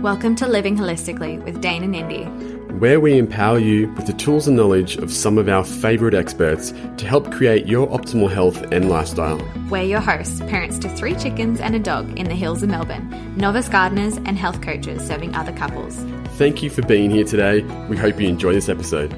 Welcome to Living Holistically with Dane and Indy, where we empower you with the tools and knowledge of some of our favourite experts to help create your optimal health and lifestyle. We're your hosts, parents to three chickens and a dog in the hills of Melbourne, novice gardeners, and health coaches serving other couples. Thank you for being here today. We hope you enjoy this episode.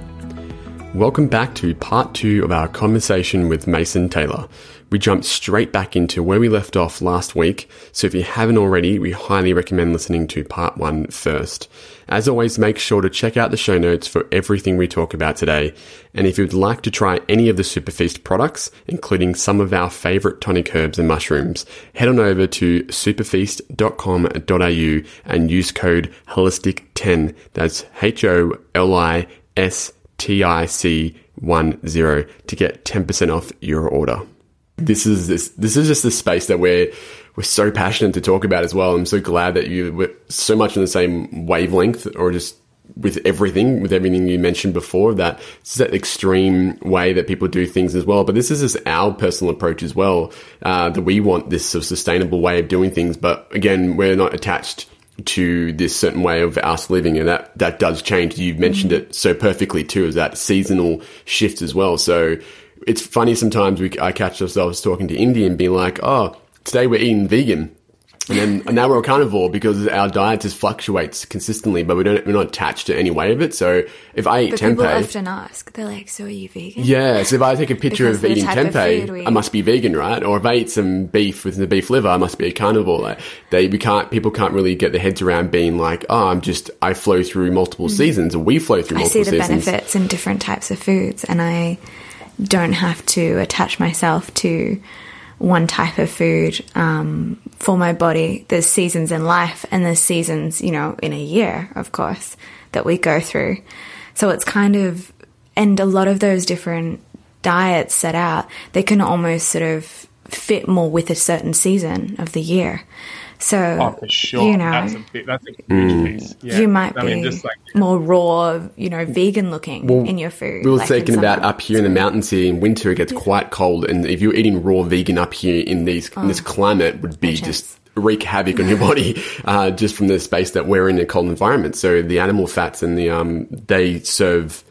Welcome back to part two of our conversation with Mason Taylor. We jumped straight back into where we left off last week, so if you haven't already, we highly recommend listening to part one first. As always, make sure to check out the show notes for everything we talk about today. And if you'd like to try any of the Superfeast products, including some of our favorite tonic herbs and mushrooms, head on over to superfeast.com.au and use code HOLISTIC10. That's H O L I S TIC10 to get 10% off your order. This is this this is just the space that we're we're so passionate to talk about as well. I'm so glad that you were so much on the same wavelength or just with everything, with everything you mentioned before, that it's that extreme way that people do things as well. But this is just our personal approach as well, uh, that we want this sort of sustainable way of doing things. But again, we're not attached to this certain way of us living, and that that does change. You've mentioned it so perfectly too, is that seasonal shift as well. So it's funny sometimes we I catch ourselves talking to Indy and being like, oh, today we're eating vegan. And then and now we're a carnivore because our diet just fluctuates consistently, but we don't we're not attached to any way of it. So if I eat but tempeh, people often ask, they're like, "So are you vegan?" Yeah. So if I take a picture of eating tempeh, we... I must be vegan, right? Or if I eat some beef with the beef liver, I must be a carnivore. Like they we can't people can't really get their heads around being like, "Oh, I'm just I flow through multiple mm. seasons, or we flow through multiple seasons." I see the seasons. benefits in different types of foods, and I don't have to attach myself to one type of food um, for my body. There's seasons in life and there's seasons, you know, in a year, of course, that we go through. So it's kind of, and a lot of those different diets set out, they can almost sort of fit more with a certain season of the year. So, oh, for sure. you know, that's a, bit, that's a huge mm. piece. Yeah. You might I be mean, just like, more raw, you know, vegan looking well, in your food. We were like thinking about up here in the mountains here in winter, it gets quite cold, and if you're eating raw vegan up here in these oh, in this oh, climate, would be just wreak havoc on your body uh, just from the space that we're in a cold environment. So the animal fats and the um, they serve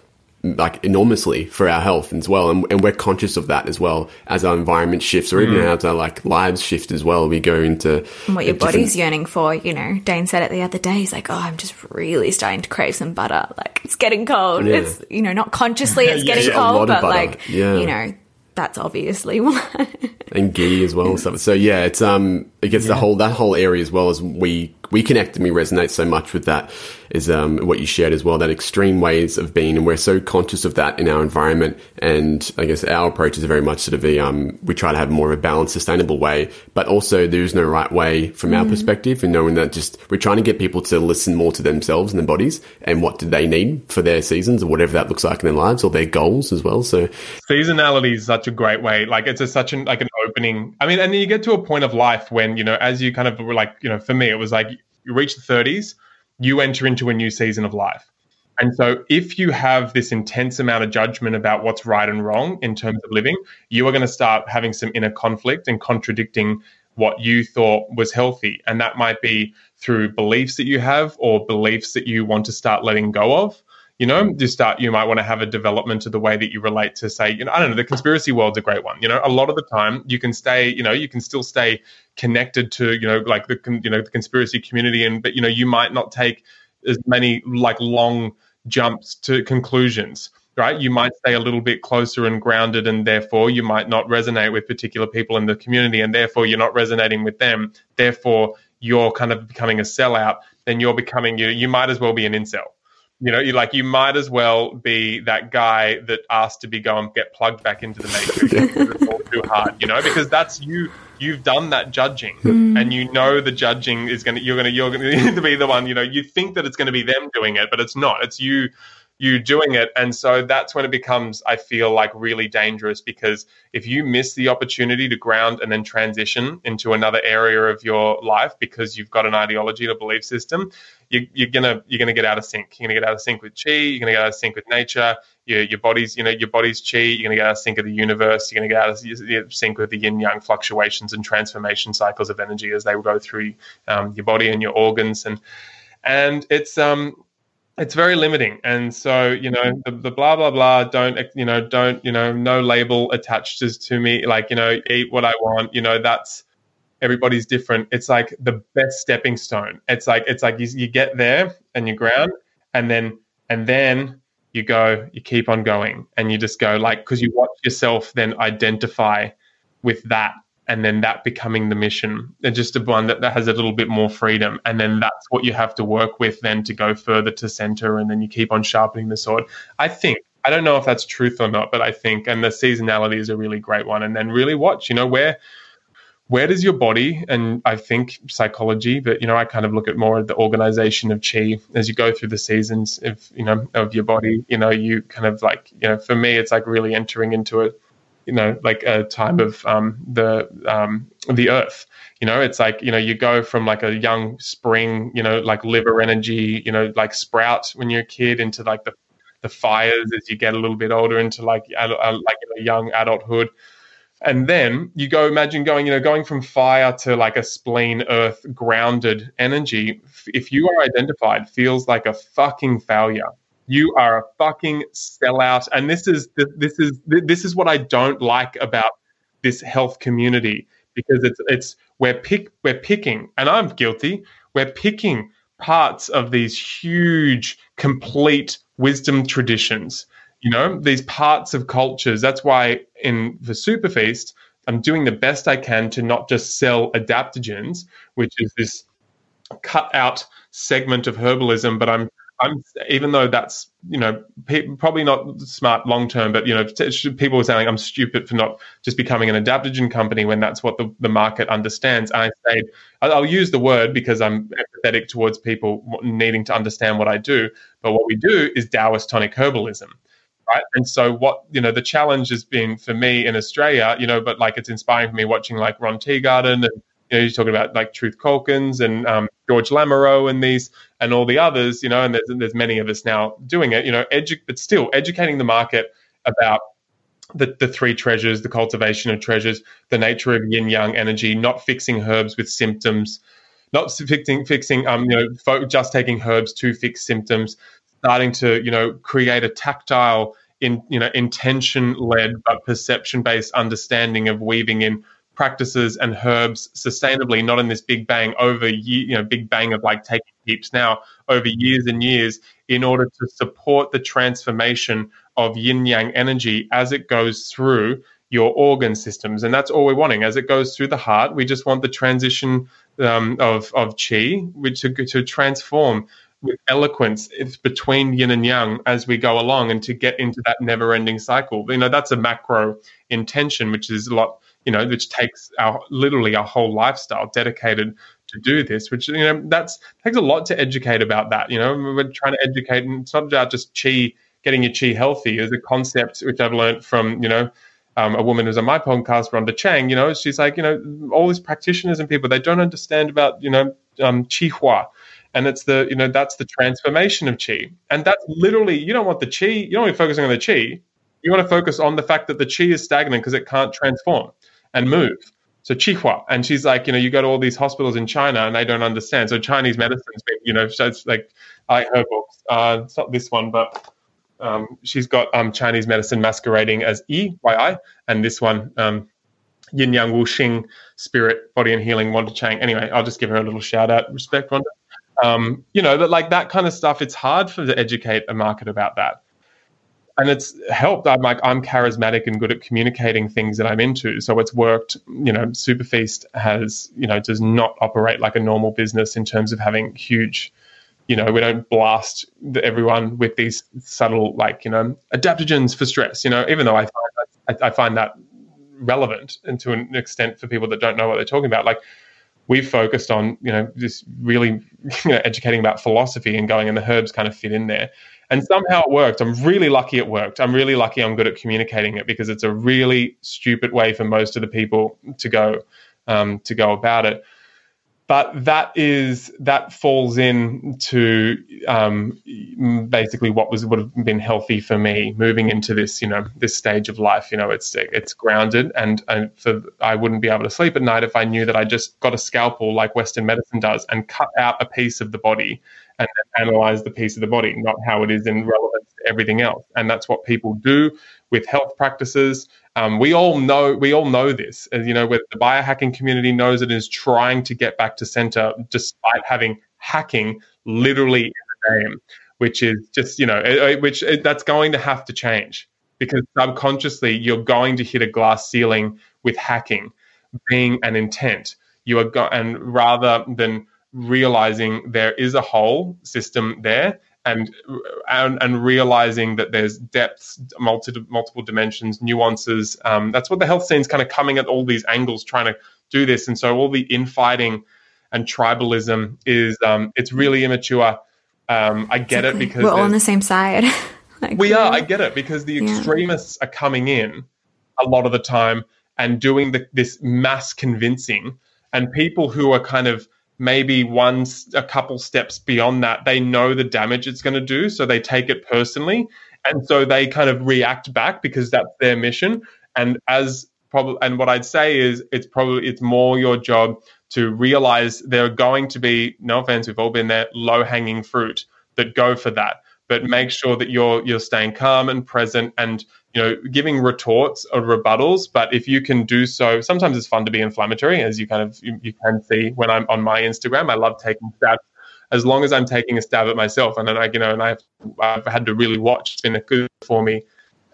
like enormously for our health as well. And, and, we're conscious of that as well as our environment shifts or even mm. as our like lives shift as well. We go into and what your body's yearning for, you know, Dane said it the other day. He's like, Oh, I'm just really starting to crave some butter. Like it's getting cold. Yeah. It's, you know, not consciously it's yeah, getting yeah, cold, but like, yeah. you know, that's obviously why. and ghee as well. So, so yeah, it's, um, it gets the whole, that whole area as well as we, we connect and we resonate so much with that is um, what you shared as well, that extreme ways of being. And we're so conscious of that in our environment. And I guess our approach is very much sort of the, um, we try to have more of a balanced, sustainable way, but also there is no right way from mm. our perspective and knowing that just we're trying to get people to listen more to themselves and their bodies and what do they need for their seasons or whatever that looks like in their lives or their goals as well. So seasonality is such a great way. Like it's a, such an, like an opening. I mean, and then you get to a point of life when, you know, as you kind of were like, you know, for me, it was like you reach the 30s you enter into a new season of life. And so, if you have this intense amount of judgment about what's right and wrong in terms of living, you are going to start having some inner conflict and contradicting what you thought was healthy. And that might be through beliefs that you have or beliefs that you want to start letting go of you know you start you might want to have a development of the way that you relate to say you know i don't know the conspiracy world's a great one you know? A lot of the time you can stay you know you can still stay connected to you know like the you know the conspiracy community and but you know you might not take as many like long jumps to conclusions right? You might stay a little bit closer and grounded and therefore you might not resonate with particular people in the community and therefore you're not resonating with them therefore you're kind of becoming a sellout then you're becoming you you might as well be an incel you know, you like you might as well be that guy that asked to be go and get plugged back into the matrix it's all too hard, you know, because that's you. You've done that judging, mm. and you know the judging is going to. You're going to. You're going to be the one. You know, you think that it's going to be them doing it, but it's not. It's you you doing it. And so that's when it becomes, I feel like, really dangerous because if you miss the opportunity to ground and then transition into another area of your life because you've got an ideology or belief system, you, are gonna you're gonna get out of sync. You're gonna get out of sync with chi. You're gonna get out of sync with nature. Your your body's you know your body's chi. You're gonna get out of sync with the universe. You're gonna get out of sync with the yin yang fluctuations and transformation cycles of energy as they go through um, your body and your organs and and it's um it's very limiting and so you know the, the, blah blah blah don't you know don't you know no label attached to me like you know eat what i want you know that's everybody's different. It's like the best stepping stone. It's like it's like you, you get there and you ground and then and then you go you keep on going and you just go like because you watch yourself then identify with that and then that becoming the mission. And just a one that, that has a little bit more freedom and then that's what you have to work with then to go further to center and then you keep on sharpening the sword. I think i don't know if that's truth or not but i think and the seasonality is a really great one. And then really watch you know where where does your body and i think psychology but you know i kind of look at more the organization of chi as you go through the seasons of you know of your body you know you kind of like you know for me it's like really entering into it you know like a time of um, the um, the earth. You know it's like you know you go from like a young spring you know like liver energy you know like sprout when you're a kid into like the the fires as you get a little bit older into like uh, like a young adulthood and then you go imagine going you know going from fire to like a spleen earth grounded energy if you are identified feels like a fucking failure you are a fucking sellout. And this is this is this is what I don't like about this health community because it's it's we're pick we're picking, and I'm guilty. We're picking parts of these huge, complete wisdom traditions. You know, these parts of cultures. That's why in the Superfeast, I'm doing the best I can to not just sell adaptogens, which is this cut out segment of herbalism, but I'm I'm even though that's you know probably not smart long term, but you know people were saying I'm stupid for not just becoming an adaptogen company when that's what the, the market understands. And I say I'll use the word because I'm empathetic towards people needing to understand what I do. But what we do is Taoist tonic herbalism. Right. And so what, you know, the challenge has been for me in Australia, you know, but like it's inspiring for me watching like Ron Teeguarden and you know, you're talking about like Truth Calkins and um, George Lamoureux and these and all the others, you know, and there's, there's many of us now doing it, you know, edu- but still educating the market about the, the three treasures, the cultivation of treasures, the nature of yin yang energy, not fixing herbs with symptoms, not fixing fixing um you know fo- just taking herbs to fix symptoms, starting to you know create a tactile in you know intention led but perception based understanding of weaving in practices and herbs sustainably, not in this big bang over you know, big bang of like taking heaps now over years and years in order to support the transformation of yin yang energy as it goes through your organ systems. And that's all we're wanting. As it goes through the heart, we just want the transition um, of, of chi which to, to transform with eloquence it's between yin and yang as we go along and to get into that never ending cycle. You know, that's a macro intention, which is a lot you know, which takes our literally our whole lifestyle dedicated to do this, which you know that's takes a lot to educate about that. You know, we're trying to educate, and it's not about just chi getting your chi healthy. Is a concept which I've learned from you know um, a woman who's on my podcast, Rhonda Chang. You know, she's like, you know, all these practitioners and people they don't understand about you know um, chi hua. And it's the, you know, that's the transformation of chi. And that's literally, you don't want the chi, you don't want to be focusing on the chi. You want to focus on the fact that the chi is stagnant because it can't transform and move. So Qihua, and she's like, you know, you go to all these hospitals in China and they don't understand. So Chinese medicine's been, you know, so it's like I her books. Uh, it's not this one, but um, she's got um, Chinese medicine masquerading as Yi, Y-I, and this one, um, Yin Yang Wu Xing, Spirit, Body and Healing, Wanda Chang. Anyway, I'll just give her a little shout out. Respect, Wanda. Um, you know, that like that kind of stuff, it's hard for to educate a market about that and it's helped. I'm like I'm charismatic and good at communicating things that I'm into, so it's worked. You know, Superfeast has you know does not operate like a normal business in terms of having huge. You know, we don't blast everyone with these subtle like you know adaptogens for stress. You know, even though I find that, I, I find that relevant and to an extent for people that don't know what they're talking about. Like we've focused on you know this really you know, educating about philosophy and going and the herbs kind of fit in there and somehow it worked. I'm really lucky it worked. I'm really lucky I'm good at communicating it because it's a really stupid way for most of the people to go um, to go about it. But that is that falls into um, basically what was would have been healthy for me moving into this you know this stage of life. You know it's it's grounded and, and for I wouldn't be able to sleep at night if I knew that I just got a scalpel like Western medicine does and cut out a piece of the body and analyze the piece of the body not how it is in relevance to everything else and that's what people do with health practices um, we all know we all know this. As you know, where the biohacking community knows it is trying to get back to center despite having hacking literally in the name, which is just you know, it, which it, that's going to have to change because subconsciously you're going to hit a glass ceiling with hacking being an intent. You are go- and rather than realizing there is a whole system there and and, and realizing that there's depths, multi, multiple dimensions, nuances. Um, that's what the health scene is kind of coming at all these angles, trying to do this. And so all the infighting and tribalism is um, it's really immature. Um, I get exactly. it because we're all on the same side. like, we are. I get it because the yeah. extremists are coming in a lot of the time and doing the, this mass convincing, and people who are kind of maybe one a couple steps beyond that they know the damage it's going to do so they take it personally. And so they kind of react back because that's their mission. And as probably and what i'd say is it's probably it's more your job to realize there are going to be no offense we've all been there low hanging fruit that go for that. But make sure that you're you're staying calm and present and you know giving retorts or rebuttals but if you can do so sometimes it's fun to be inflammatory as you kind of you, you can see when i'm on my instagram. I love taking stabs as long as i'm taking a stab at myself. And then i you know and i've, I've had to really watch it's been a good for me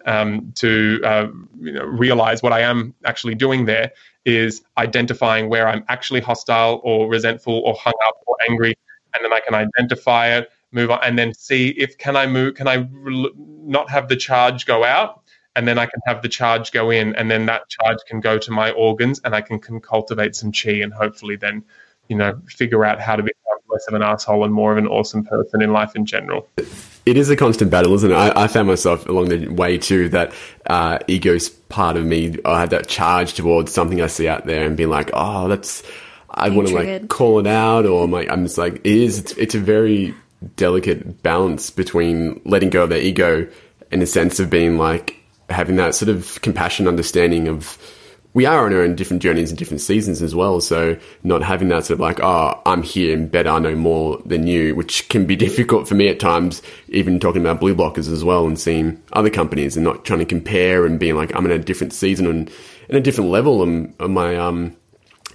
um, to uh, you know, realize what i am actually doing there is identifying where i'm actually hostile or resentful or hung up or angry and then i can identify it move on and then see if can i move can i re- not have the charge go out and then I can have the charge go in, and then that charge can go to my organs, and I can, can cultivate some chi, and hopefully then, you know, figure out how to become less of an asshole and more of an awesome person in life in general. It is a constant battle, isn't it? I, I found myself along the way too that uh, ego's part of me. I had that charge towards something I see out there and being like, oh, that's. I want to like call it out, or my, I'm just like, it is. It's, it's a very delicate balance between letting go of their ego in a sense of being like, having that sort of compassion, understanding of we are on our own different journeys and different seasons as well. So not having that sort of like, oh, I'm here and better, I know more than you, which can be difficult for me at times, even talking about blue blockers as well and seeing other companies and not trying to compare and being like, I'm in a different season and in a different level of my, um,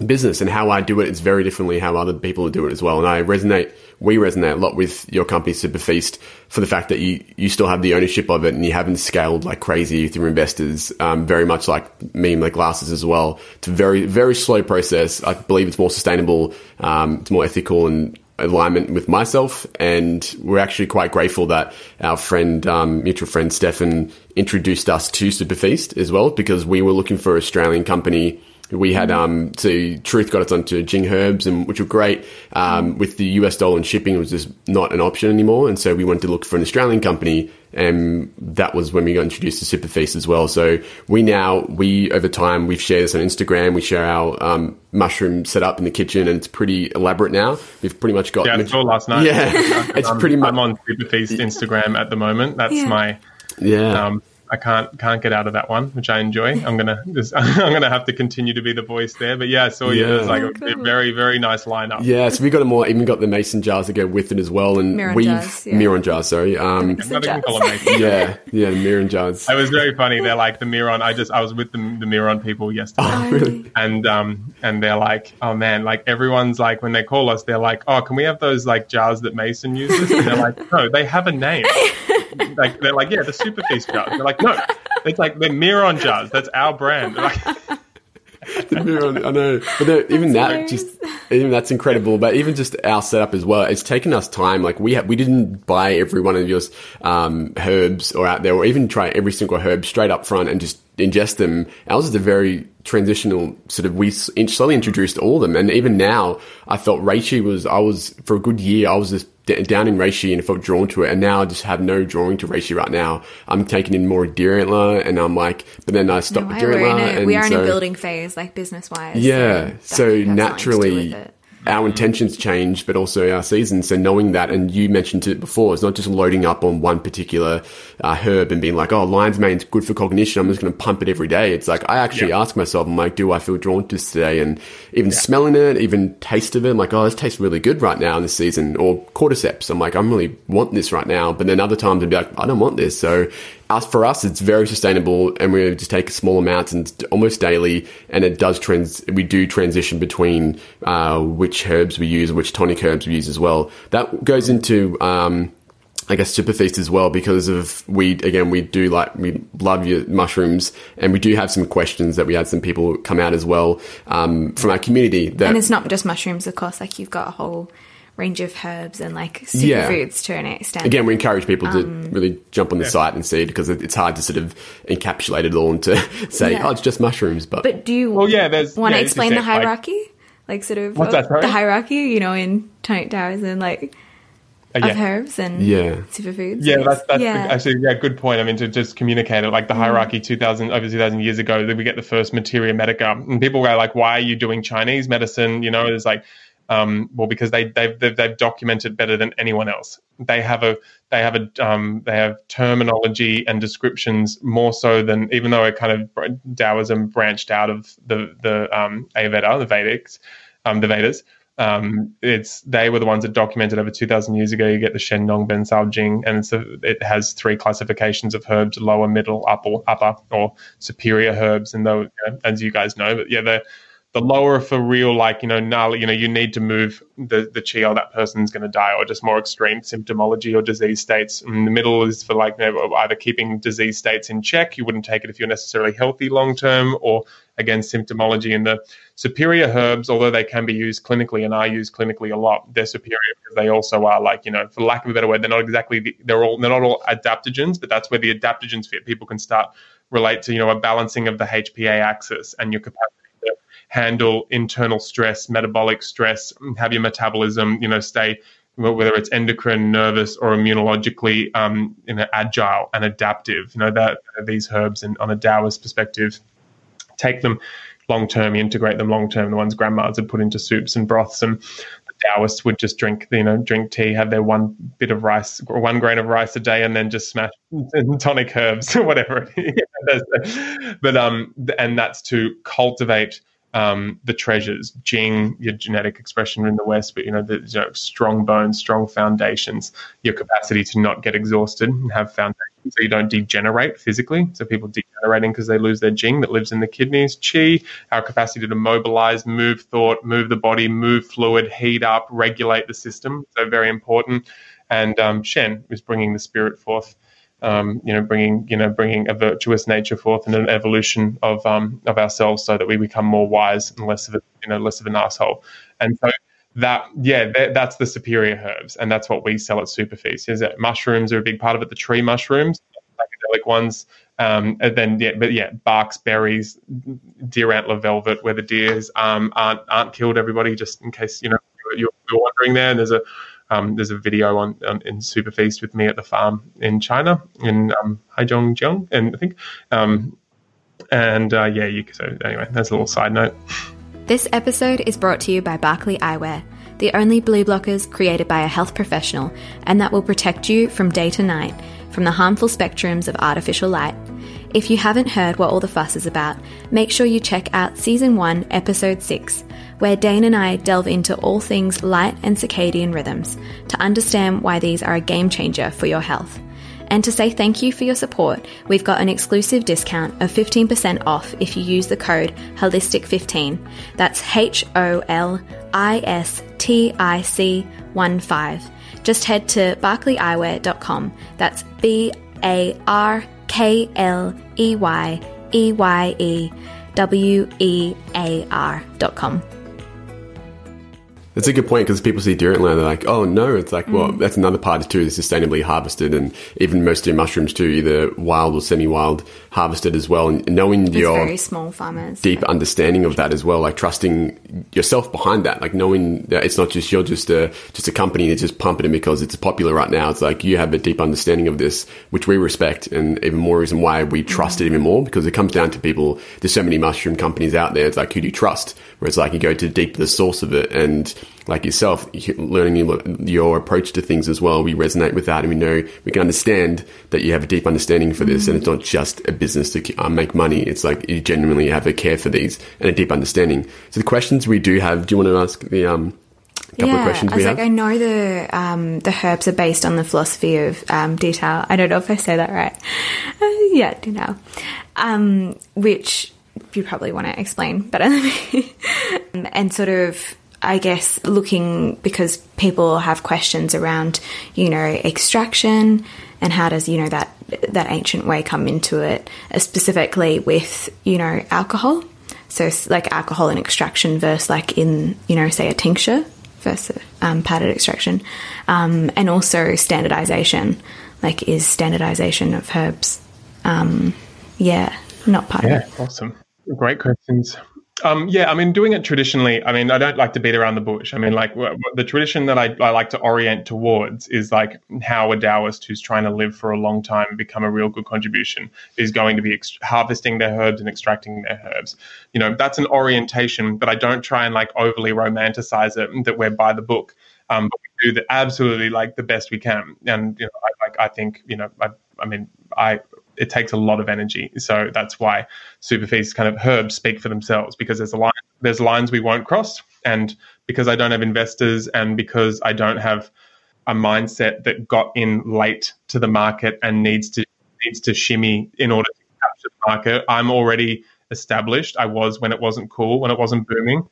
business and how I do it is very differently how other people do it as well. And I resonate, we resonate a lot with your company Superfeast for the fact that you, you still have the ownership of it and you haven't scaled like crazy through investors, um, very much like me and my glasses as well. It's a very, very slow process. I believe it's more sustainable. Um, it's more ethical and alignment with myself. And we're actually quite grateful that our friend, um, mutual friend Stefan introduced us to Superfeast as well, because we were looking for an Australian company we had um, so Truth got us onto Jing Herbs, and which were great. Um, with the US dollar and shipping, it was just not an option anymore, and so we wanted to look for an Australian company, and that was when we got introduced to Superfeast as well. So we now we over time we've shared this on Instagram. We share our um, mushroom setup in the kitchen, and it's pretty elaborate now. We've pretty much got yeah, I saw last night. Yeah, it's pretty much. I'm on Superfeast Instagram at the moment. That's yeah. my yeah. Um, I can't can't get out of that one, which I enjoy. I'm gonna just, I'm gonna have to continue to be the voice there. But yeah, I saw yeah. you. It was like a very very nice lineup. Yeah, so we got a more even got the mason jars to go with it as well, and Miron we've jars, yeah. Miron jars. Sorry, um, yeah, yeah, Miron jars. It was very funny. They're like the Miron. I just I was with the the Miron people yesterday, oh, really? and um and they're like, oh man, like everyone's like when they call us, they're like, oh, can we have those like jars that Mason uses? And they're like, no, they have a name. like they're like, yeah, the Superfeast jars. They're like, no, it's like the Miron jars. That's our brand. Like, the Miron, I know, but even that just even that's incredible. But even just our setup as well, it's taken us time. Like we ha- we didn't buy every one of your um, herbs or out there, or even try every single herb straight up front and just ingest them. Ours is a very transitional sort of. We slowly introduced all of them, and even now, I felt reishi was. I was for a good year. I was just down in reishi and felt drawn to it, and now I just have no drawing to reishi right now. I'm taking in more deer antler, and I'm like, but then I stopped no, with deer antler. we are in a building phase, like business wise. Yeah, so, so naturally our intentions change, but also our seasons. So knowing that, and you mentioned it before, it's not just loading up on one particular uh, herb and being like, oh, lion's mane's good for cognition. I'm just going to pump it every day. It's like, I actually yeah. ask myself, I'm like, do I feel drawn to this today? And even yeah. smelling it, even taste of it, I'm like, oh, this tastes really good right now in this season. Or cordyceps, I'm like, I'm really want this right now. But then other times I'd be like, I don't want this. So us for us, it's very sustainable, and we just take small amounts and almost daily, and it does trans. We do transition between uh, which herbs we use which tonic herbs we use as well. That goes into um, I guess Superfeast as well because of we again we do like we love your mushrooms and we do have some questions that we had some people come out as well um, from our community that and it's not just mushrooms of course like you've got a whole range of herbs and like superfoods yeah. to an extent. Again, we encourage people to um, really jump on the yeah. site and see it because it's hard to sort of encapsulate it all and to say, yeah. oh, it's just mushrooms. But but do you well, yeah, there's, want to explain the hierarchy? Like, like sort of what's that, the hierarchy, you know, in tonic towers and like uh, of herbs and yeah. superfoods. Yeah, that's that's yeah. actually yeah, good point. I mean, to just communicate it, like the mm. hierarchy, two thousand over two thousand years ago, that we get the first materia medica, and people go like, "Why are you doing Chinese medicine?" You know, it's like um, well, because they they've, they've, they've documented better than anyone else. They have a they have a um, they have terminology and descriptions more so than even though it kind of Taoism branched out of the the um, the Vedics, um, the Vedas. Um, it's they were the ones that documented over 2,000 years ago. You get the Shen Nong Ben Cao Jing, and a, it has three classifications of herbs: lower, middle, upper, upper, or superior herbs. And though, as you guys know, but yeah, the the lower for real, like, you know, now, you know, you need to move the, the chi or that person's going to die or just more extreme symptomology or disease states. And the middle is for like you know, either keeping disease states in check. You wouldn't take it if you're necessarily healthy long term or again, symptomology. And the superior herbs, although they can be used clinically and are used clinically a lot, they're superior because they also are like, you know, for lack of a better word, they're not exactly, the, they're all, they're not all adaptogens, but that's where the adaptogens fit. People can start relate to, you know, a balancing of the HPA axis and your capacity handle internal stress, metabolic stress, have your metabolism, you know, stay whether it's endocrine, nervous, or immunologically, um, you know, agile and adaptive. You know that these herbs, and on a Taoist perspective, take them long term, integrate them long term. The ones grandmas had put into soups and broths, and the Taoists would just drink, you know, drink tea, have their one bit of rice, one grain of rice a day, and then just smash tonic herbs or whatever. but um, and that's to cultivate um, the treasures, Jing, your genetic expression in the West, but you know, the you know, strong bones, strong foundations, your capacity to not get exhausted and have foundations so you don't degenerate physically. So people degenerating because they lose their Jing that lives in the kidneys. Qi, our capacity to mobilize, move thought, move the body, move fluid, heat up, regulate the system. So very important. And um, Shen is bringing the spirit forth um, you know, bringing you know bringing a virtuous nature forth and an evolution of um, of ourselves, so that we become more wise and less of a you know less of an asshole. And so that yeah, that, that's the superior herbs, and that's what we sell at Superfeast. Is that mushrooms are a big part of it. The tree mushrooms, psychedelic ones, um, and then yeah, but yeah, barks, berries, deer antler velvet, where the deers um, aren't aren't killed. Everybody, just in case you know you're, you're wondering there. And there's a um, there's a video on, on, in Superfeast with me at the farm in China in um, Heilongjiang, and I think, um, and uh, yeah, you. So anyway, that's a little side note. This episode is brought to you by Barkley Eyewear, the only blue blockers created by a health professional, and that will protect you from day to night from the harmful spectrums of artificial light. If you haven't heard what all the fuss is about, make sure you check out Season 1, Episode 6 where Dane and I delve into all things light and circadian rhythms to understand why these are a game changer for your health. And to say thank you for your support, we've got an exclusive discount of 15% off if you use the code HOLISTIC15. That's H O L I S T I C 1 5. Just head to barkleyeyewear.com. That's B A R K L E Y E Y E W E A com. It's a good point because people see deer antler, they're like, oh no, it's like, mm. well, that's another part too, is sustainably harvested and even most of your mushrooms too, either wild or semi-wild harvested as well. And knowing it's your very small farmers. deep understanding of that as well, like trusting yourself behind that, like knowing that it's not just, you're just a, just a company that's just pumping it because it's popular right now. It's like you have a deep understanding of this, which we respect and even more reason why we trust mm. it even more because it comes down to people. There's so many mushroom companies out there. It's like, who do you trust? Where it's like you go to deep the source of it and like yourself, learning your approach to things as well. We resonate with that, and we know we can understand that you have a deep understanding for this, mm-hmm. and it's not just a business to uh, make money. It's like you genuinely have a care for these and a deep understanding. So the questions we do have, do you want to ask the um, couple yeah, of questions I was have? like, I know the um, the herbs are based on the philosophy of um, detail. I don't know if I say that right. Uh, yeah, detail. Um, which you probably want to explain better than me. and sort of, I guess, looking because people have questions around, you know, extraction and how does you know that that ancient way come into it, uh, specifically with you know alcohol. So like alcohol and extraction versus like in you know say a tincture versus um, padded extraction, um, and also standardization. Like, is standardization of herbs? Um, yeah, not part yeah. Awesome, great questions. Um, yeah, I mean, doing it traditionally, I mean, I don't like to beat around the bush. I mean, like the tradition that I, I like to orient towards is like how a Taoist who's trying to live for a long time and become a real good contribution is going to be ex- harvesting their herbs and extracting their herbs. You know, that's an orientation, but I don't try and like overly romanticize it that we're by the book. Um, but we do the absolutely like the best we can. And, you know, I, like, I think, you know, I, I mean, I it takes a lot of energy. So that's why Superfeast kind of herbs speak for themselves because there's a line, there's lines we won't cross, and because I don't have investors and because I don't have a mindset that got in late to the market and needs to needs to shimmy in order to capture the market. I'm already established. I was when it wasn't cool, when it wasn't booming.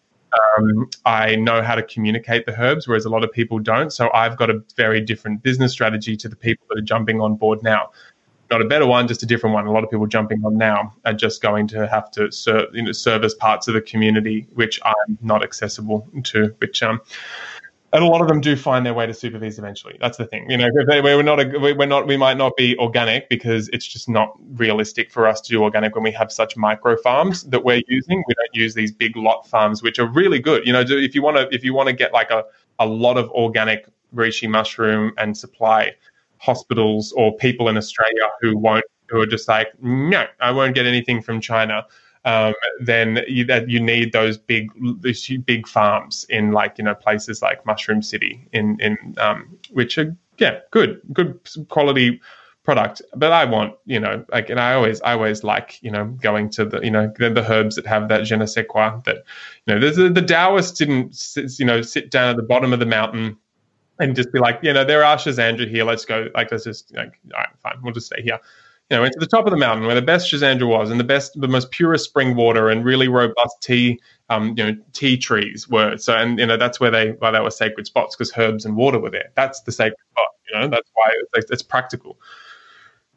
Um, I know how to communicate the herbs, whereas a lot of people don't. So I've got a very different business strategy to the people that are jumping on board now not a better one, just a different one. A lot of people jumping on now are just going to have to serve, you know, service parts of the community which I'm not accessible to, which um, and a lot of them do find their way to Superfeast eventually. That's the thing, you know. We're not, a, we're not, we might not be organic because it's just not realistic for us to do organic when we have such micro farms that we're using. We don't use these big lot farms, which are really good. You know, if you want to, if you want to get like a, a lot of organic reishi mushroom and supply hospitals or people in Australia who won't, who are just like, no, I won't get anything from China. Um, then you, that you need those big, these big farms in like you know places like Mushroom City in in um, which are yeah good, good quality product. But I want you know like and I always I always like you know going to the you know the, the herbs that have that je ne sais quoi that you know the, the Taoists didn't you know sit down at the bottom of the mountain and just be like, you know, there are Schisandra here. Let's go. Like, let's just like, all right, fine, we'll just stay here. You know, went to the top of the mountain where the best Schisandra was, and the best, the most purest spring water, and really robust tea, um, you know, tea trees were. So, and you know, that's where they, why they were sacred spots because herbs and water were there. That's the sacred spot. You know, that's why it's, it's practical.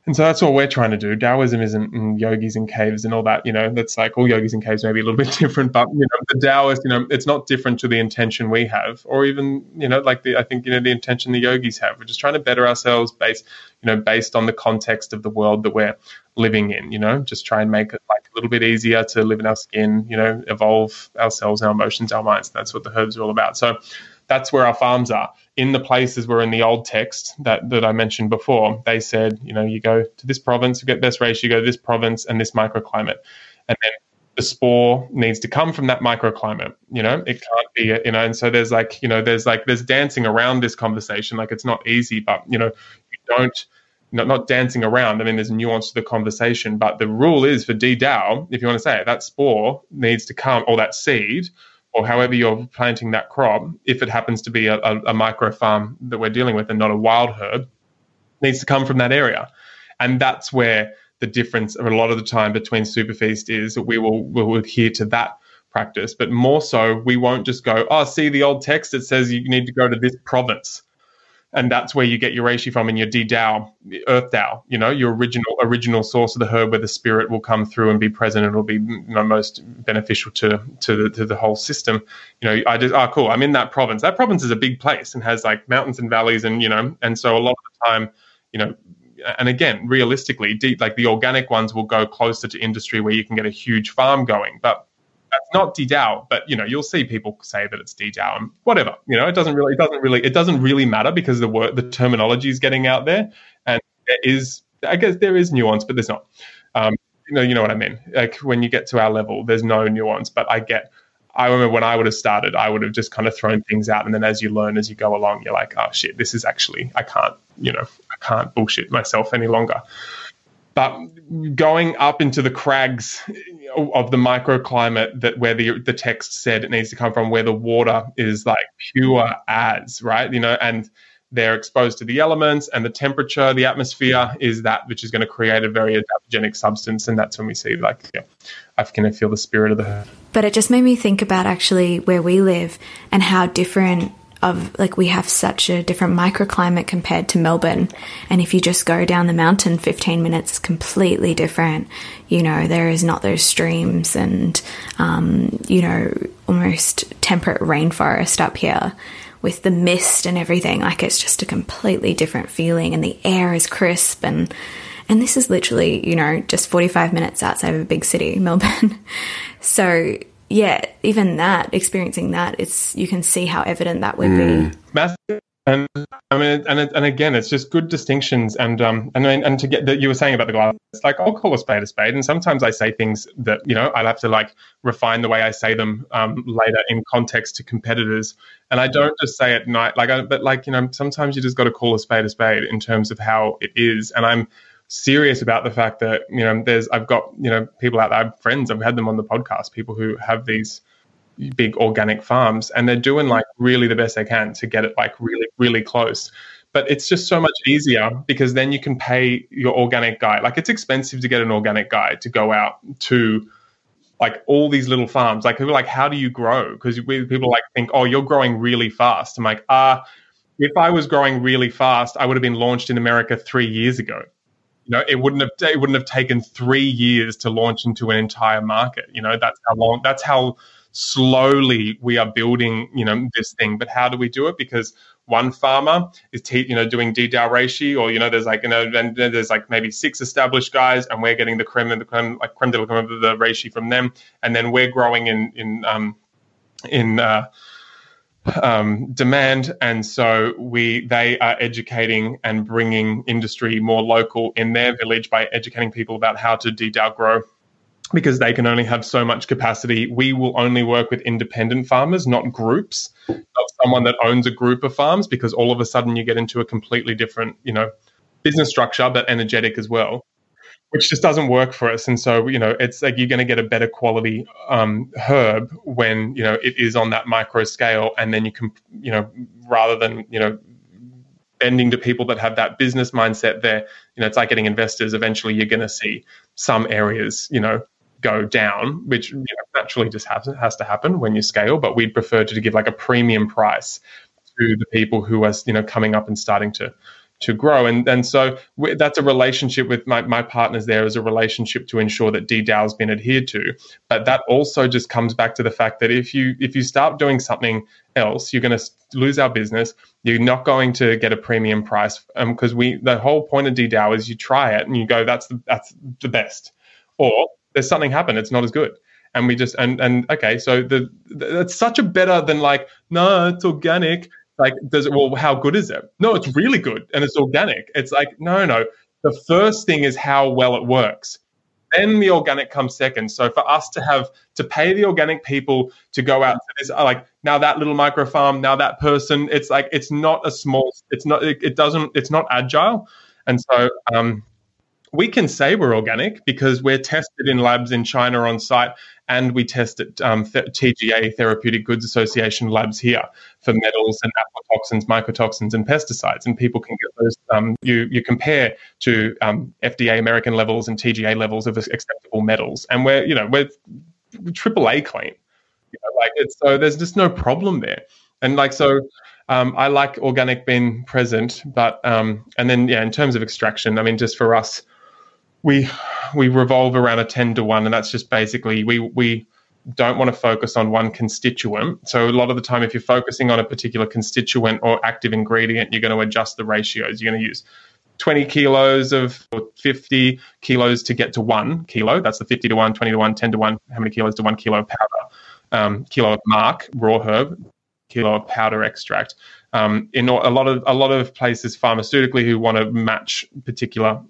And so that's what we're trying to do. Taoism isn't mm, yogis in caves and all that. You know, that's like all yogis in caves may be a little bit different, but you know, the Taoist, you know, it's not different to the intention we have, or even you know, like the I think you know the intention the yogis have. We're just trying to better ourselves based, you know, based on the context of the world that we're living in. You know, just try and make it like a little bit easier to live in our skin. You know, evolve ourselves, our emotions, our minds. That's what the herbs are all about. So that's where our farms are. In the places where in the old text that, that I mentioned before, they said, you know, you go to this province, you get best reishi, you go to this province and this microclimate. And then the spore needs to come from that microclimate. You know, it can't be, you know, and so there's like, you know, there's like, there's dancing around this conversation. Like it's not easy, but, you know, you don't, not, not dancing around. I mean, there's nuance to the conversation, but the rule is for D DAO, if you want to say it, that spore needs to come, or that seed or however you're planting that crop, if it happens to be a, a, a micro farm that we're dealing with and not a wild herb, needs to come from that area. And that's where the difference of a lot of the time between Superfeast is that we will will adhere to that practice, but more so we won't just go, oh, see the old text, it says you need to go to this province and that's where you get your reishi from and your D DAO, Earth DAO, you know, your original original source of the herb where the spirit will come through and be present it'll be most beneficial to to the, to the whole system. You know, I just oh cool, I'm in that province. That province is a big place and has like mountains and valleys and you know, and so a lot of the time, you know, and again, realistically, deep, like the organic ones will go closer to industry where you can get a huge farm going, but that's not DDAO, but you know, you'll see people say that it's DDAO and whatever. You know, it doesn't really, it doesn't really, it doesn't really matter because the word, the terminology is getting out there, and there is, I guess, there is nuance, but there's not. Um, you know, you know what I mean. Like when you get to our level, there's no nuance, but I get I remember when I would have started, I would have just kind of thrown things out, and then as you learn as you go along, you're like, oh shit, this is actually I can't, you know, I can't bullshit myself any longer. But going up into the crags of the microclimate that where the the text said it needs to come from, where the water is like pure as right, you know, and they're exposed to the elements and the temperature, the atmosphere is that which is going to create a very adaptogenic substance. And that's when we see, like, yeah, I can feel the spirit of the. But it just made me think about actually where we live and how different of like we have such a different microclimate compared to Melbourne. And if you just go down the mountain 15 minutes, completely different. You know, there is not those streams and, um, you know, almost temperate rainforest up here with the mist and everything. Like it's just a completely different feeling, and the air is crisp and and this is literally you know just 45 minutes outside of a big city melbourne so yeah even that experiencing that it's you can see how evident that would mm. be massive and I mean, and and again, it's just good distinctions. And um, and and to get that you were saying about the glass, it's like I'll call a spade a spade. And sometimes I say things that you know I'd have to like refine the way I say them um, later in context to competitors. And I don't just say it night, like, I, but like you know, sometimes you just got to call a spade a spade in terms of how it is. And I'm serious about the fact that you know, there's I've got you know people out there, I have friends, I've had them on the podcast, people who have these big organic farms and they're doing like really the best they can to get it like really really close. But it's just so much easier because then you can pay your organic guy like it's expensive to get an organic guy to go out to like all these little farms. Like people like how do you grow? Because people like think oh you're growing really fast. I'm like ah if i was growing really fast i would have been launched in america three years ago you know it wouldn't have it wouldn't have taken three years to launch into an entire market you know that's how long that's how slowly we are building, you know, this thing. But how do we do it? Because one farmer is, te- you know, doing DDAO reishi, or you know, there's like, you know, and there's like maybe six established guys, and we're getting the creme and the creme, like creme de la creme of the reishi from them, and then we're growing in in um, in uh, um, demand, and so we they are educating and bringing industry more local in their village by educating people about how to DDAO grow because they can only have so much capacity. We will only work with independent farmers, not groups, not someone that owns a group of farms, because all of a sudden you get into a completely different, you know, business structure, but energetic as well, which just doesn't work for us. And so, you know, it's like you're going to get a better quality um, herb when, you know, it is on that micro scale. And then you can, you know, rather than, you know, bending to people that have that business mindset there, you know, it's like getting investors. Eventually you're going to see some areas, you know, go down, which you know, naturally just has, has to happen when you scale. But we'd prefer to give like a premium price to the people who are you know coming up and starting to to grow. And and so we, that's a relationship with my, my partners there is a relationship to ensure that DDAO has been adhered to. But that also just comes back to the fact that if you if you start doing something else, you're going to lose our business. You're not going to get a premium price because um, we the whole point of DDAO is you try it and you go that's the, that's the best. Or there's something happened. It's not as good. And we just and and okay, so the, the it's such a better than like no, it's organic. Like, does it? Well, how good is it? No, it's really good, and it's organic. It's like no, no. The first thing is how well it works. Then the organic comes second. So for us to have to pay the organic people to go out to this, like now that little micro farm, now that person, it's like it's not a small. It's not. It, it doesn't. It's not agile. And so um, we can say we're organic because we're tested in labs in China on site and we test at um, TGA, Therapeutic Goods Association labs here for metals and aflatoxins, mycotoxins, and pesticides. And people can get those. Um, you you compare to um, FDA American levels and TGA levels of acceptable metals, and we're you know we're triple A clean. You know, like it's so there's just no problem there. And like so, um, I like organic being present, but um, and then yeah, in terms of extraction, I mean, just for us, we we revolve around a 10 to 1 and that's just basically we we don't want to focus on one constituent. So a lot of the time if you're focusing on a particular constituent or active ingredient you're going to adjust the ratios. You're going to use 20 kilos of or 50 kilos to get to one kilo. That's the 50 to 1 20 to 1 10 to 1 how many kilos to one kilo of powder? Um, kilo of marc raw herb kilo of powder extract um, in a lot of a lot of places pharmaceutically who want to match particular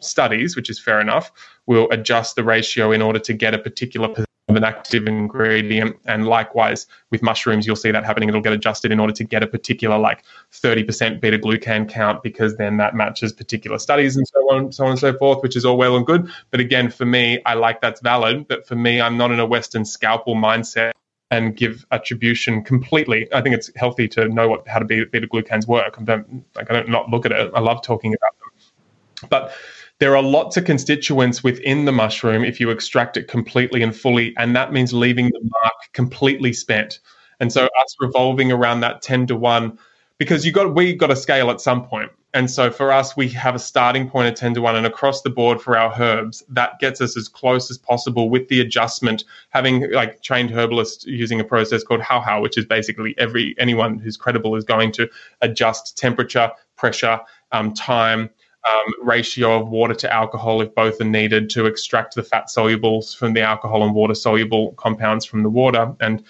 studies, which is fair enough, will adjust the ratio in order to get a particular of an active ingredient. And likewise with mushrooms, you'll see that happening. It'll get adjusted in order to get a particular like 30% beta glucan count because then that matches particular studies and so on, so on and so forth, which is all well and good. But again, for me, I like that's valid. But for me, I'm not in a Western scalpel mindset and give attribution completely. I think it's healthy to know what how to beta glucans work. I don't like I don't not look at it. I love talking about them. But there are lots of constituents within the mushroom if you extract it completely and fully, and that means leaving the marc completely spent. And so us revolving around that 10 to 1, because you got we got to scale at some point. And so for us, we have a starting point of 10 to 1 and across the board for our herbs, that gets us as close as possible with the adjustment, having like trained herbalists using a process called how how, which is basically every anyone who's credible is going to adjust temperature, pressure, um, time, um, ratio of water to alcohol if both are needed to extract the fat solubles from the alcohol and water soluble compounds from the water. And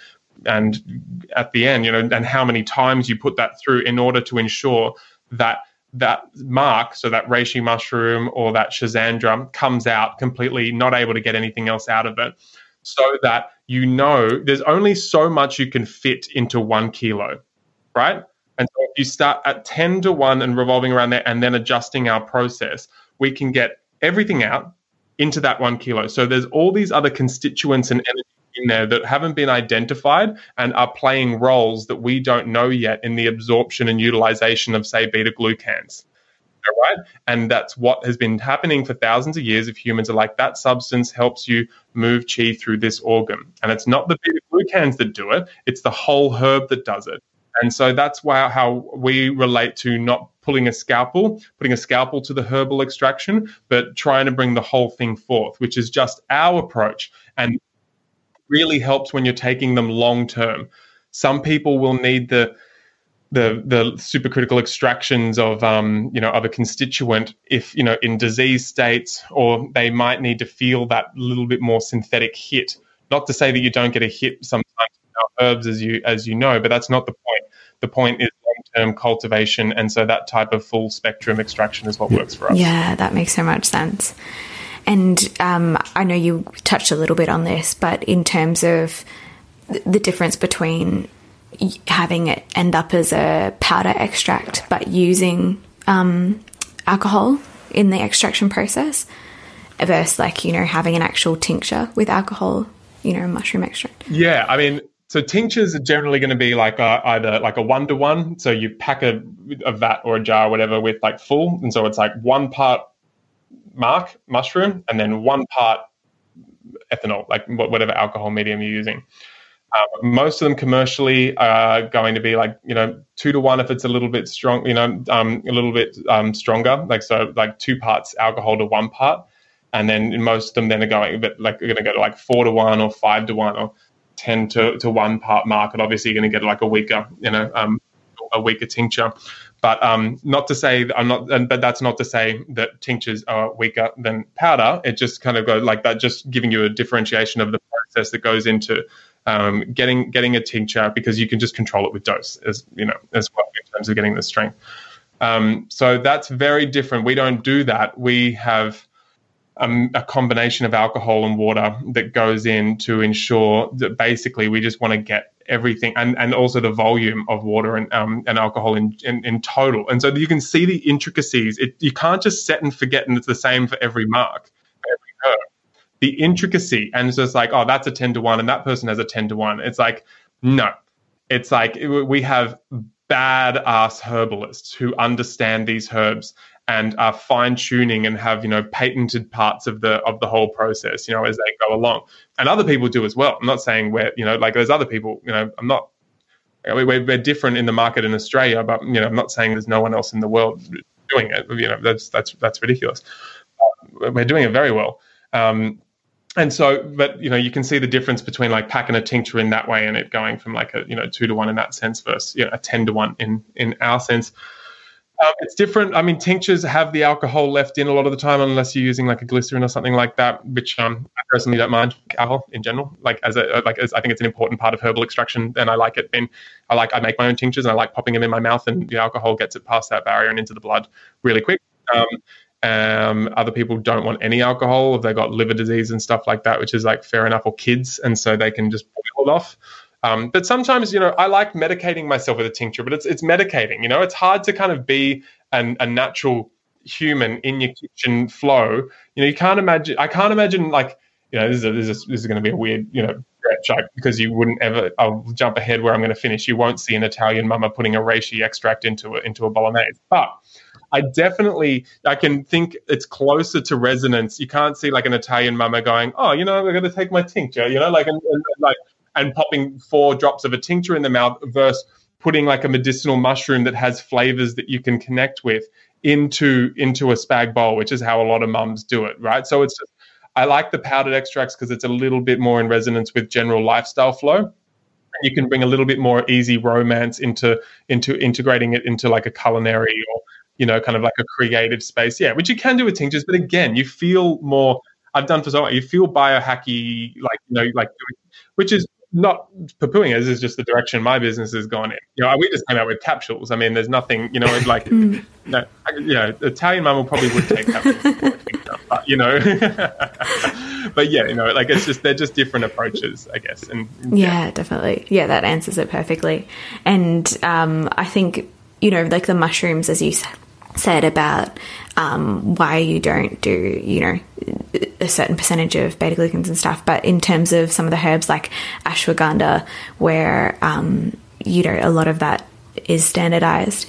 and at the end you know and how many times you put that through in order to ensure that that marc so that reishi mushroom or that schizandra comes out completely not able to get anything else out of it so that you know there's only so much you can fit into one kilo right and so if you start at 10 to 1 and revolving around there and then adjusting our process, we can get everything out into that one kilo. So there's all these other constituents and energy in there that haven't been identified and are playing roles that we don't know yet in the absorption and utilization of, say, beta glucans. Right? And that's what has been happening for thousands of years if humans are like that substance helps you move chi through this organ. And it's not the beta glucans that do it, it's the whole herb that does it. And so that's why how we relate to not pulling a scalpel, putting a scalpel to the herbal extraction, but trying to bring the whole thing forth, which is just our approach and really helps when you're taking them long term. Some people will need the the the supercritical extractions of um, you know of a constituent if you know in disease states or they might need to feel that little bit more synthetic hit. Not to say that you don't get a hit sometimes herbs as you as you know but that's not the point. The point is long-term cultivation and so that type of full spectrum extraction is what works for us. Yeah that makes so much sense and um, i know you touched a little bit on this but in terms of the difference between having it end up as a powder extract but using um, alcohol in the extraction process versus like you know having an actual tincture with alcohol you know mushroom extract yeah i mean so tinctures are generally going to be like a, either like a one to one. So you pack a, a vat or a jar or whatever with like full, and so it's like one part marc mushroom and then one part ethanol, like whatever alcohol medium you're using. Um, most of them commercially are going to be like you know two to one if it's a little bit strong, you know, um, a little bit um, stronger, like so like two parts alcohol to one part, and then most of them then are going, but like going to go to like four to one or five to one or 10 to, to one part market, obviously you're going to get like a weaker, you know, um, a weaker tincture. But um, not to say I'm not, but that's not to say that tinctures are weaker than powder. It just kind of goes like that, just giving you a differentiation of the process that goes into um, getting getting a tincture because you can just control it with dose as you know as well in terms of getting the strength. Um, so that's very different. We don't do that. We have um, a combination of alcohol and water that goes in to ensure that basically we just want to get everything and, and also the volume of water and, um, and alcohol in, in, in, total. And so you can see the intricacies. It, you can't just set and forget and it's the same for every marc, every herb. The intricacy, and it's just like, oh, that's a 10 to 1 and that person has a 10 to 1. It's like, no. It's like we have bad ass herbalists who understand these herbs and are fine tuning and have you know patented parts of the of the whole process you know as they go along. And other people do as well. I'm not saying we're you know like there's other people you know i'm not we're, we're different in the market in australia but you know i'm not saying there's no one else in the world doing it. You know that's that's that's ridiculous. We're doing it very well. Um, and so but you know you can see the difference between like packing a tincture in that way and it going from like a you know two to one in that sense versus you know a 10 to one in in our sense um, it's different. I mean, tinctures have the alcohol left in a lot of the time, unless you're using like a glycerin or something like that, which um, I personally don't mind alcohol in general. Like as a like as I think it's an important part of herbal extraction, and I like it. And I like I make my own tinctures, and I like popping them in my mouth, and the alcohol gets it past that barrier and into the blood really quick. Um, Um, other people don't want any alcohol if they got liver disease and stuff like that, which is like fair enough, or kids, and so they can just boil it off. Um, but sometimes, you know, I like medicating myself with a tincture, but it's it's medicating. You know, it's hard to kind of be an, a natural human in your kitchen flow. You know, you can't imagine. I can't imagine like you know this is a, this is, this is going to be a weird you know stretch because you wouldn't ever. I'll jump ahead where I'm going to finish. You won't see an Italian mama putting a reishi extract into a, into a bolognese, but I definitely I can think it's closer to resonance. You can't see like an Italian mama going, oh, you know, I'm going to take my tincture, you know, like and, and like and popping four drops of a tincture in the mouth versus putting like a medicinal mushroom that has flavors that you can connect with into into a spag bowl, which is how a lot of mums do it, right? So it's just I like the powdered extracts because it's a little bit more in resonance with general lifestyle flow. You can bring a little bit more easy romance into into integrating it into like a culinary or you know kind of like a creative space. Yeah, which you can do with tinctures, but again, you feel more. I've done for so long. You feel biohacky, like you know, like which is not poo-pooing it, this is just the direction my business has gone in. You know, we just came out with capsules. I mean, there's nothing, you know, like, mm. you know, you know, Italian mum will probably would take capsules, but, you know, but yeah, you know, like it's just, they're just different approaches, I guess. And yeah, yeah definitely. Yeah, that answers it perfectly. And um, I think, you know, like the mushrooms, as you said about um, why you don't do, you know, a certain percentage of beta glucans and stuff. But in terms of some of the herbs like ashwagandha, where, um, you know, a lot of that is standardized,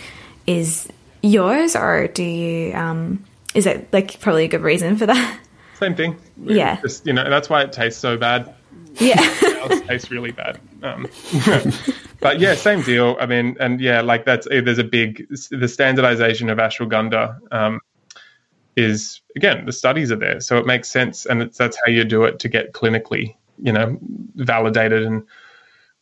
is yours or do you, um, is it like probably a good reason for that? Same thing. Yeah. Just, you know, that's why it tastes so bad. Yeah. it tastes really bad. Um, but yeah, same deal. I mean, and yeah, like that's, there's a big, the standardization of ashwagandha, um, is again the studies are there, so it makes sense, and that's how you do it to get clinically, you know, validated. And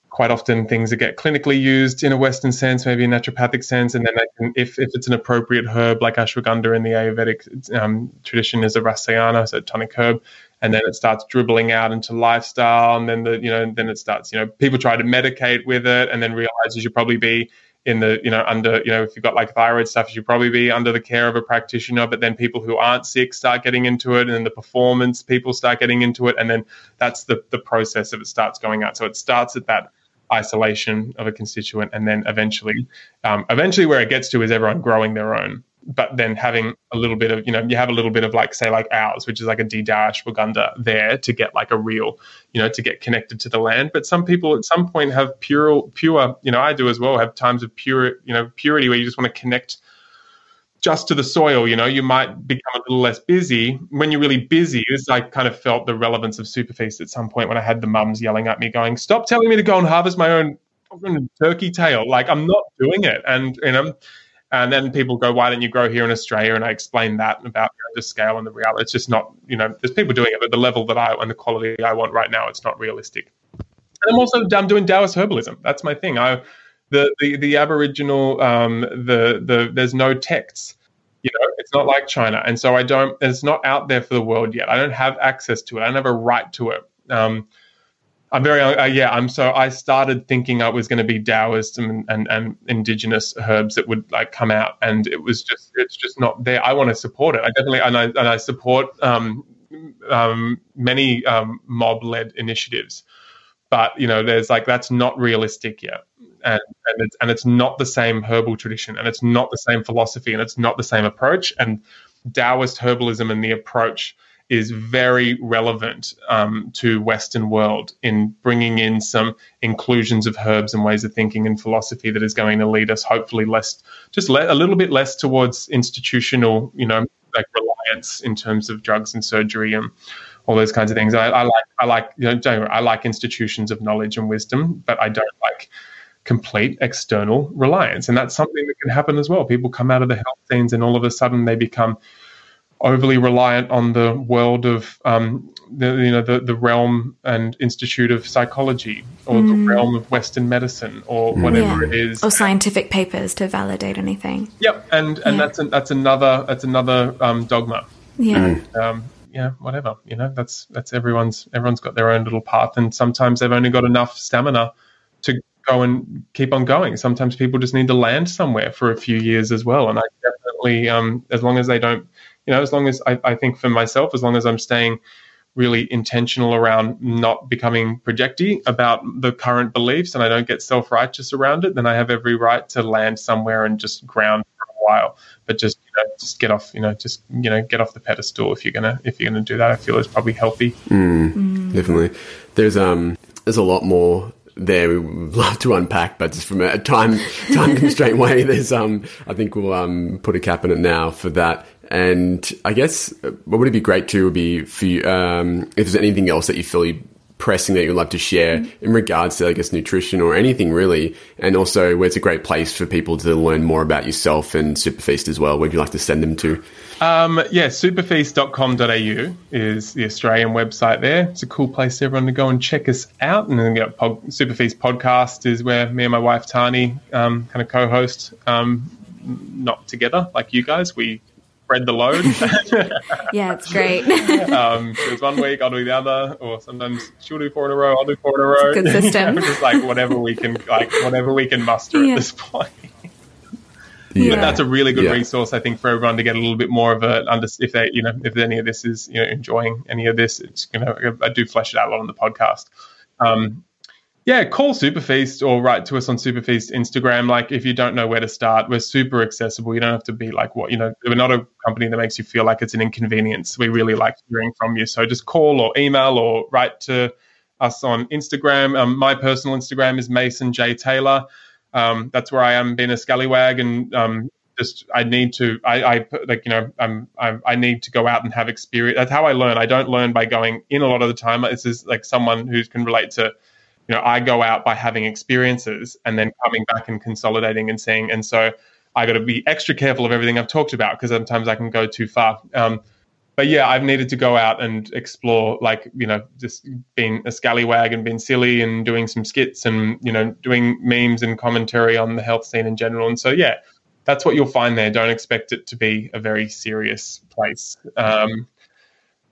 quite often things that get clinically used in a Western sense, maybe a naturopathic sense, and then can, if if it's an appropriate herb like ashwagandha in the Ayurvedic um, tradition is a rasayana, so tonic herb, and then it starts dribbling out into lifestyle, and then the you know then it starts you know people try to medicate with it, and then realize you probably be in the you know under you know if you've got like thyroid stuff you should probably be under the care of a practitioner but then people who aren't sick start getting into it and then the performance people start getting into it and then that's the the process of it starts going out. So it starts at that isolation of a constituent and then eventually um, eventually where it gets to is everyone growing their own but then having a little bit of you know you have a little bit of like say like ours which is like a d dash ashwagandha there to get like a real you know to get connected to the land. But some people at some point have pure pure you know i do as well have times of pure you know purity where you just want to connect just to the soil you know? You might become a little less busy. When you're really busy this i kind of felt the relevance of superfeast at some point when i had the mums yelling at me going stop telling me to go and harvest my own turkey tail. Like i'm not doing it. And you know and then people go, why don't you grow here in Australia? And I explain that about you know, the scale and the reality. It's just not, you know, there's people doing it, but the level that I and the quality I want right now, it's not realistic. And I'm also I'm doing Taoist herbalism. That's my thing. I the the, the Aboriginal um, the the there's no texts. You know, it's not like China, and so I don't. It's not out there for the world yet. I don't have access to it. I don't have a right to it. Um, I'm very uh, yeah. I'm so I started thinking I was going to be Taoist and, and, and indigenous herbs that would like come out, and it was just it's just not there. I want to support it. I definitely and I and I support um, um, many um, mob led initiatives, but you know there's like that's not realistic yet, and and it's and it's not the same herbal tradition, and it's not the same philosophy, and it's not the same approach, and Taoist herbalism and the approach is very relevant um, to Western world in bringing in some inclusions of herbs and ways of thinking and philosophy that is going to lead us hopefully less, just le- a little bit less towards institutional, you know, like reliance in terms of drugs and surgery and all those kinds of things. I, I like, I like, you know, I like institutions of knowledge and wisdom, but I don't like complete external reliance, and that's something that can happen as well. People come out of the health scenes and all of a sudden they become overly reliant on the world of um, the you know the, the realm and institute of psychology or mm. the realm of Western medicine or whatever yeah. it is, or scientific papers to validate anything. Yep, and and yeah. that's an, that's another that's another um, dogma. Yeah. And, um, yeah, whatever. You know, that's that's everyone's everyone's got their own little path, and sometimes they've only got enough stamina to go and keep on going. Sometimes people just need to land somewhere for a few years as well, and I definitely, um, as long as they don't you know, as long as I, I think for myself, as long as I'm staying really intentional around not becoming projecty about the current beliefs and I don't get self righteous around it, then I have every right to land somewhere and just ground for a while. But just you know, just get off, you know, just you know, get off the pedestal if you're gonna if you're gonna do that. I feel is probably healthy. Definitely. There's um there's a lot more there we would love to unpack, but just from a time time constraint way, there's um I think we'll um put a cap in it now for that. And I guess uh, what would it be great to would be for you um if there's anything else that you feel you pressing that you'd love to share in regards to I guess nutrition or anything really, and also where it's a great place for people to learn more about yourself and Superfeast as well. Where'd you like to send them to? Um, yeah, superfeast.com.au is the Australian website there. It's a cool place for everyone to go and check us out. And then you know, pod, Superfeast podcast is where me and my wife Tahnee um, kind of co-host, um, not together like you guys. We spread the load. Yeah, it's great. um, so it's one week, I'll do the other, or sometimes she'll do four in a row, I'll do four in a row. It's a good system. You just like whatever we can, like whatever we can muster Yeah. at this point. Yeah. But that's a really good Yeah. resource, I think, for everyone to get a little bit more of a under if they, you know, if any of this is, you know, enjoying any of this. It's you know, I do flesh it out a lot on the podcast. Um, yeah, call Superfeast or write to us on Superfeast Instagram. Like, if you don't know where to start, we're super accessible. You don't have to be like, what, you know, we're not a company that makes you feel like it's an inconvenience. We really like hearing from you. So just call or email or write to us on Instagram. Um, my personal Instagram is Mason J. Taylor. Um, that's where I am being a scallywag and um, just I need to I, I like you know I'm, I'm I need to go out and have experience. That's how I learn. I don't learn by going in a lot of the time. This is like someone who can relate to you know I go out by having experiences and then coming back and consolidating and seeing. And so I got to be extra careful of everything I've talked about because sometimes I can go too far. Um, but yeah, I've needed to go out and explore, like you know, just being a scallywag and being silly and doing some skits and you know, doing memes and commentary on the health scene in general. And so yeah, that's what you'll find there. Don't expect it to be a very serious place. Um,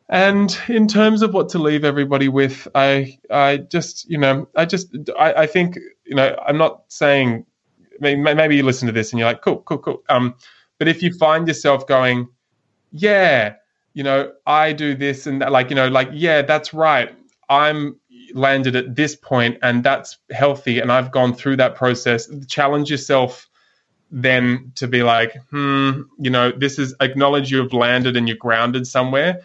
and in terms of what to leave everybody with, I I just you know I just I, I think you know I'm not saying may- may- maybe you listen to this and you're like cool cool cool. Um but if you find yourself going yeah you know I do this and that like you know like yeah that's right. I'm landed at this point and that's healthy and I've gone through that process. Challenge yourself then to be like hmm you know this is acknowledge you've landed and you're grounded somewhere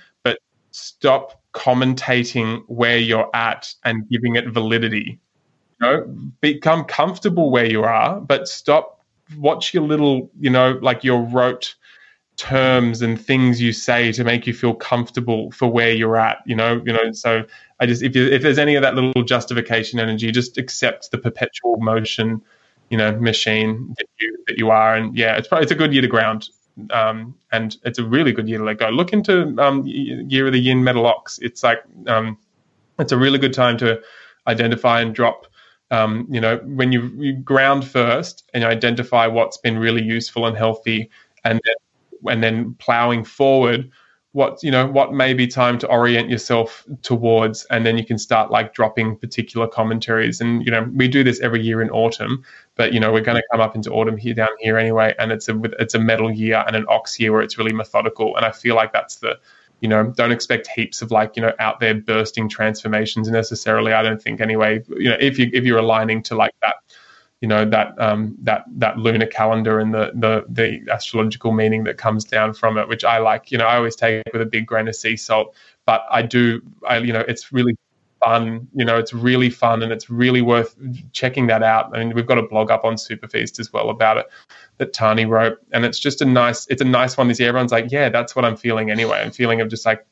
stop commentating where you're at and giving it validity. You know, become comfortable where you are, but stop watch your little, you know, like your rote terms and things you say to make you feel comfortable for where you're at, you know, you know, so I just if you, if there's any of that little justification energy, just accept the perpetual motion, you know, machine that you that you are and yeah, it's probably it's a good year to ground um, and it's a really good year to let go. Look into um, Year of the Yin Metal Ox. It's like um, it's a really good time to identify and drop. Um, you know, when you, you ground first and identify what's been really useful and healthy, and then and then plowing forward what you know what may be time to orient yourself towards and then you can start like dropping particular commentaries. And you know we do this every year in autumn but you know we're going to come up into autumn here down here anyway and it's a it's a metal year and an ox year where it's really methodical. And i feel like that's the you know don't expect heaps of like you know out there bursting transformations necessarily. I don't think anyway you know if you if you're aligning to like that you know that um, that that lunar calendar and the, the the astrological meaning that comes down from it, which I like. You know, I always take it with a big grain of sea salt, but I do. I you know, it's really fun. You know, it's really fun and it's really worth checking that out. I mean, we've got a blog up on Superfeast as well about it that Tahnee wrote, and it's just a nice. It's a nice one this year. Everyone's like, yeah, that's what I'm feeling anyway. I'm feeling of just like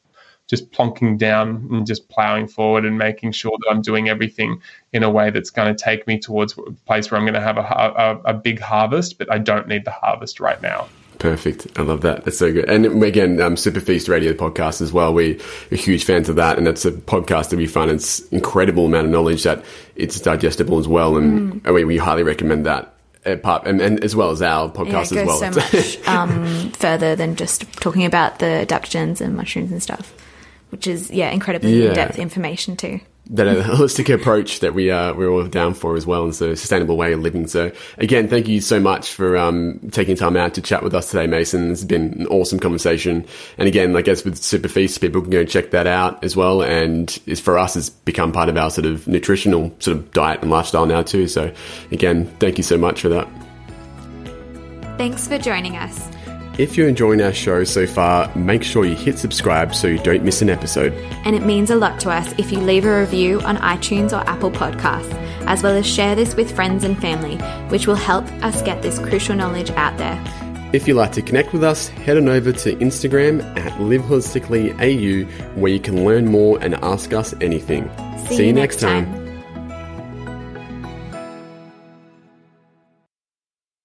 just plonking down and just plowing forward and making sure that I'm doing everything in a way that's going to take me towards a place where I'm going to have a, a, a big harvest, but I don't need the harvest right now. Perfect. I love that. That's so good. And again, um, Superfeast Radio podcast as well. We are huge fans of that. And it's a podcast that we find it's incredible amount of knowledge that it's digestible as well. And we, we highly recommend that. uh, Part, and, and as well as our Yeah, podcast it as well. so much um, further than just talking about the adaptogens and mushrooms and stuff, which is yeah incredibly Yeah. in-depth information too. that holistic approach that we are we're all down for as well, and so sustainable way of living. So again, thank you so much for um, taking time out to chat with us today, Mason. It's been an awesome conversation. And again, I guess with Superfeast, people can go and check that out as well. And is for us, it's become part of our sort of nutritional sort of diet and lifestyle now too. So again, thank you so much for that. Thanks for joining us. If you're enjoying our show so far, make sure you hit subscribe so you don't miss an episode. And it means a lot to us if you leave a review on iTunes or Apple Podcasts, as well as share this with friends and family, which will help us get this crucial knowledge out there. If you'd like to connect with us, head on over to Instagram at Live Holistically AU, where you can learn more and ask us anything. See, See you next time. time.